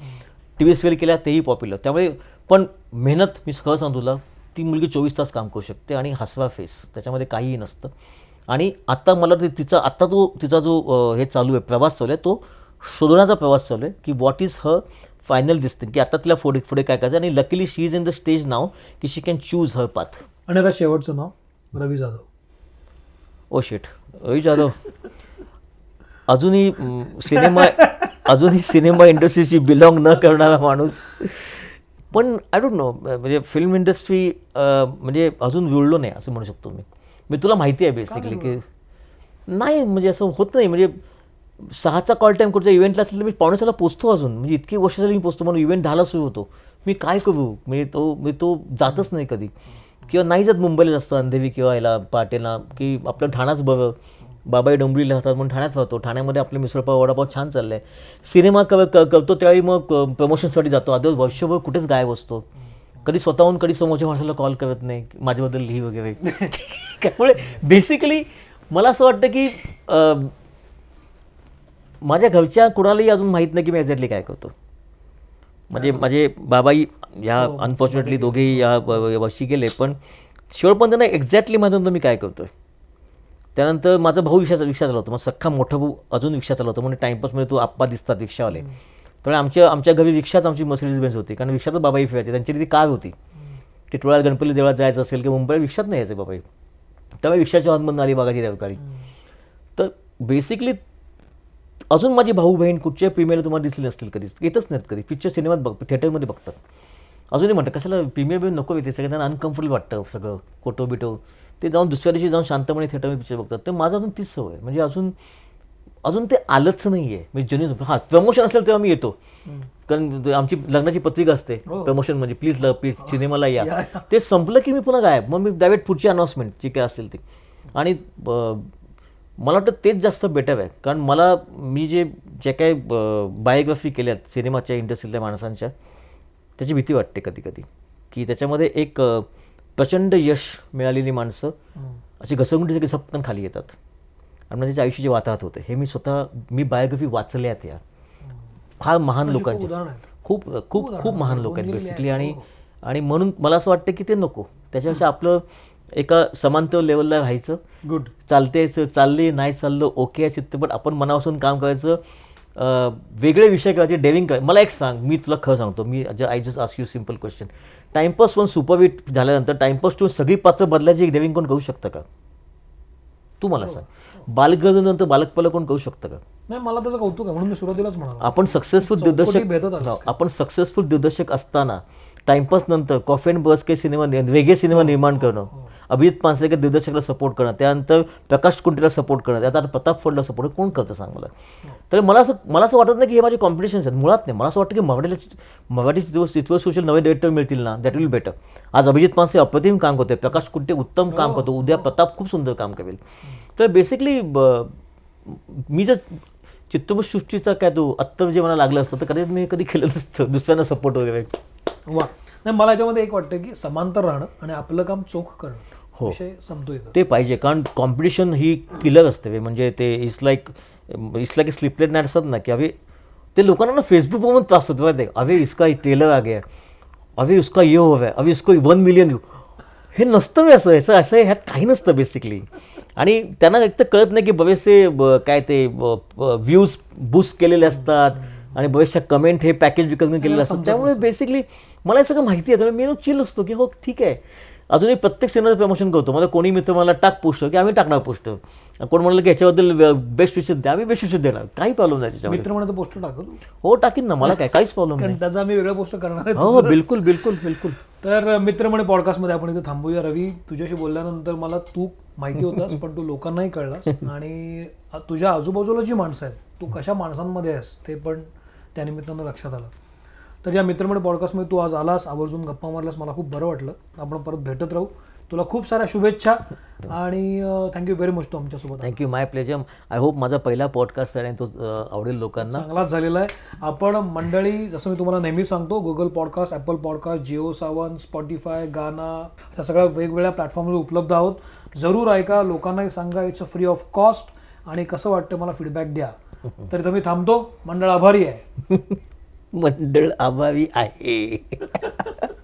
टी व्ही सिरियल केल्या तेही पॉप्युलर त्यामुळे पण मेहनत मी खरं सांगतो तुला ती मुलगी चोवीस तास काम करू शकते आणि हसवा फेस त्याच्यामध्ये काहीही नसतं. आणि आत्ता मला ते तिचा आत्ता तो तिचा जो हे चालू आहे प्रवास चालू आहे तो शोधण्याचा प्रवास चालू आहे की व्हॉट इज हर फायनल दिसते की आता तिला पुढे पुढे काय करायचं? आणि luckily she is in the stage now की she can choose her path आणि आता शेवटचं नाव रवी जाधव. ओ शेट रवी जाधव. अजूनही सिनेमा अजूनही सिनेमा इंडस्ट्रीशी बिलॉंग न करणारा माणूस. पण आय डोंट नो म्हणजे फिल्म इंडस्ट्री म्हणजे अजून जुळलो नाही असं म्हणू शकतो मी. मी तुला माहिती आहे बेसिकली की नाही म्हणजे असं होत नाही. म्हणजे सहाचा कॉल टाईम कुठच्या इव्हेंटला असेल तर मी पावणेसाला पोचतो अजून. म्हणजे इतकी वर्ष झाली मी पोचतो. म्हणून इव्हेंट दहाला सुरू होतो. मी काय करू? म्हणजे तो मी तो जातच नाही कधी. किंवा नाही जात मुंबईला जास्त अंधेवी किंवा याला पाटेला की आपलं ठाणाच बरं बाबाई डोंबिवलीला राहतात म्हणून ठाण्यात राहतो. ठाण्यामध्ये आपले मिसळपाव वडापाव छान चाललं आहे सिनेमा क क- करतो त्यावेळी मग प्रमोशनसाठी जातो. आधी वर्षभर कुठेच गायब असतो. कधी स्वतःहून कधी समोरच्या माणसाला कॉल करत नाही. माझ्याबद्दल लिही वगैरे. त्यामुळे बेसिकली मला असं वाटतं की माझ्या घरच्या कुणालाही अजून माहीत नाही की मी एक्झॅक्टली काय करतो. म्हणजे माझे बाबाई या अनफॉर्च्युनेटली दोघेही या व- व- वर्षी गेले पण शेवटपर्यंत त्यांना एक्झॅक्टली माहीत नव्हतं मी काय करतोय? त्यानंतर माझा भाऊ रिक्षा रिक्षा चालवतो. मग सख्खा मोठा भाऊ अजून रिक्षा चालवतो म्हणजे टाइमपासमध्ये तो आप्पा दिसतात रिक्षावाले. त्यामुळे आमच्या आमच्या घरी रिक्षाच आमची मर्सिडीज बेन्स होती कारण रिक्षातच बाबाई फिरायचे. त्यांची ती कार होती. टिटवाळ्यात गणपती देवळात जायचं असेल किंवा मुंबईला रिक्षात नाही यायचे बाबाई. त्यामुळे रिक्षाच्या हॉर्नमधून आली बागाची रेवकाळी तर बेसिकली अजून माझी भाऊ बहीण कुठच्या प्रीमियरला तुम्हाला दिसली नसतील कधीच येतच नाहीत कधी. पिक्चर सिनेमात बघ थिएटरमध्ये बघतात. अजूनही म्हणतात कशाला प्रीमियर बिमियर नको येते? सगळं त्यांना अनकम्फर्टेबल वाटतं सगळं फोटो बिटो. ते जाऊन दुसऱ्या दिवशी जाऊन शांतपणे थिएटरमध्ये पिक्चर बघतात. तर माझं अजून तीच सवय. म्हणजे अजून अजून ते आलंच नाही आहे म्हणजे जेन्युन हां प्रमोशन असेल तेव्हा मी येतो. कारण आमची लग्नाची पत्रिका असते. हो. प्रमोशन म्हणजे प्लीज ल प्लीज सिनेमाला या. ते संपलं की मी पुन्हा गायब. मग मी डायरेक्ट पुढची अनाऊन्समेंट जी काय असेल ती. आणि मला वाटतं तेच जास्त बेटर आहे. कारण मला मी जे जे काही बायोग्राफी केल्यात सिनेमाच्या इंडस्ट्रीतल्या माणसांच्या त्याची भीती वाटते कधी कधी की त्याच्यामध्ये एक प्रचंड यश मिळालेली माणसं अशी घसरगुंडीसारखी झपकन खाली येतात. आणि मग त्याच्या आयुष्याचे वाताहत होते हे मी स्वतः मी बायोग्राफी वाचल्यात या फार महान लोकांचे. खूप खूप खूप महान लोक आहेत. बेसिकली. आणि हो. आणि म्हणून मला असं वाटतं की ते नको. त्याच्यापेक्षा आपलं एका समांतर लेवलला राहायचं. गुड चालते यायचं चालले नाही चाललं ओके आहे चित्तपट आपण मनापासून काम करायचं. वेगळे विषय करायचे डेविंग करायचं. मला एक सांग मी तुला खरं सांगतो. मी I just ask you simple question Timepass one superhit झाल्यानंतर टाइमपास टू सगळी पात्र बदलायची डेविंग कोण करू शकतं का? तू मला सांग. बालगर्जनंतर बालकपाला कोण करू शकतं का? नाही मला त्याचं कौतुक आहे. म्हणून मी सुरुवातीलाच म्हणालो. आपण सक्सेसफुल दिग्दर्शक हो, आपण सक्सेसफुल दिग्दर्शक असताना टाइमपास नंतर कॉफी अँड बस काही सिनेमा वेगळे सिनेमा निर्माण करणं. अभिजित पानसरेकर दिग्दर्शकाला सपोर्ट करणं. त्यानंतर प्रकाश कुंटेला सपोर्ट करणं. त्यात आता प्रताप फडला सपोर्ट कोण करतं सांग मला तर मला असं मला असं वाटत नाही की हे माझे कॉम्पिटिशन्स आहेत. मुळात नाही. मला असं वाटतं की मराठीला मराठी चित्र सोशल नवे डिरेक्टर मिळतील ना? दॅट विल बेटर आज अभिजित पानसे अप्रतिम काम करतोय. प्रकाश कुंटे उत्तम काम करतो उद्या प्रताप खूप सुंदर काम करेल. तर बेसिकली मी जर चित्रपटसृष्टीचा काय तो आत्ता जे मला लागलं असतं तर कधी मी कधी केलं नसतं दुसऱ्यांना सपोर्ट वगैरे. वा. नाही मला याच्यामध्ये एक वाटतं की समांतर राहणं आणि आपलं काम चोख करणं हो. येतो ते पाहिजे कारण कॉम्पिटिशन ही किलर असते. म्हणजे ते it's like it's like sleepless night असतात ना की अवे ते लोकांना ना फेसबुक बघून त्रास होतो माहिती आहे अवे इसका ट्रेलर आ गया. अवे उसका ये हो है अवे इसको वन मिलियन यू हे नसतं बे असं. याचं असं ह्यात काही नसतं बेसिकली आणि त्यांना एक तर कळत नाही की बरेचसे काय ते व्ह्यूज बूस्ट केलेले असतात. आणि बरेचशा कमेंट हे पॅकेज विकत घेऊन केलेलं असतं त्यामुळे बेसिकली मला हे सगळं माहिती आहे. त्यामुळे मी चिल असतो की हो ठीक आहे. अजूनही प्रत्येक सिनेमाचं प्रमोशन करतो. मला कोणी मित्र मला टाक पोस्ट की आम्ही टाकणार पोस्ट कोण म्हणलं की याच्याबद्दल बेस्ट विषय द्या आम्ही बेस्ट विषय देणार. काही प्रॉब्लेम नाही मित्र म्हणे पोस्टर टाकतो हो टाकीन ना. मला काय काहीच प्रॉब्लेम नाही. त्याचा आम्ही वेगळा पोस्टर करणार आहे हो हो बिलकुल बिलकुल बिलकुल. तर मित्र म्हणे पॉडकास्टमध्ये आपण इथे थांबूया रवी. तुझ्याशी बोलल्यानंतर मला तू माहिती होतास पण तू लोकांनाही कळलास. आणि तुझ्या आजूबाजूला जी माणसं आहेत तू कशा माणसांमध्ये आहेस ते पण त्या निमित्तानं लक्षात आलं. तर या मित्रमंडळ पॉडकास्टमध्ये तू आज आलास आवर्जून गप्पा मारलास मला खूप बरं वाटलं. आपण परत भेटत राहू. तुला खूप साऱ्या शुभेच्छा आणि थँक्यू व्हेरी मच तू आमच्यासोबत. Thank you my pleasure I hope माझा पहिला पॉडकास्ट आहे आणि तो आवडेल लोकांना. चांगलाच झालेला आहे. आपण मंडळी जसं मी तुम्हाला नेहमी सांगतो Google podcast Apple podcast Jio Saavn Spotify Gaana या सगळ्या वेगवेगळ्या प्लॅटफॉर्मवर उपलब्ध आहोत. जरूर ऐका लोकांनाही सांगा it's a free of cost आणि कसं वाटतं मला फीडबॅक द्या. तरी तुम्ही थांबतो मंडळ आभारी आहे. मंडळ आभारी आहे.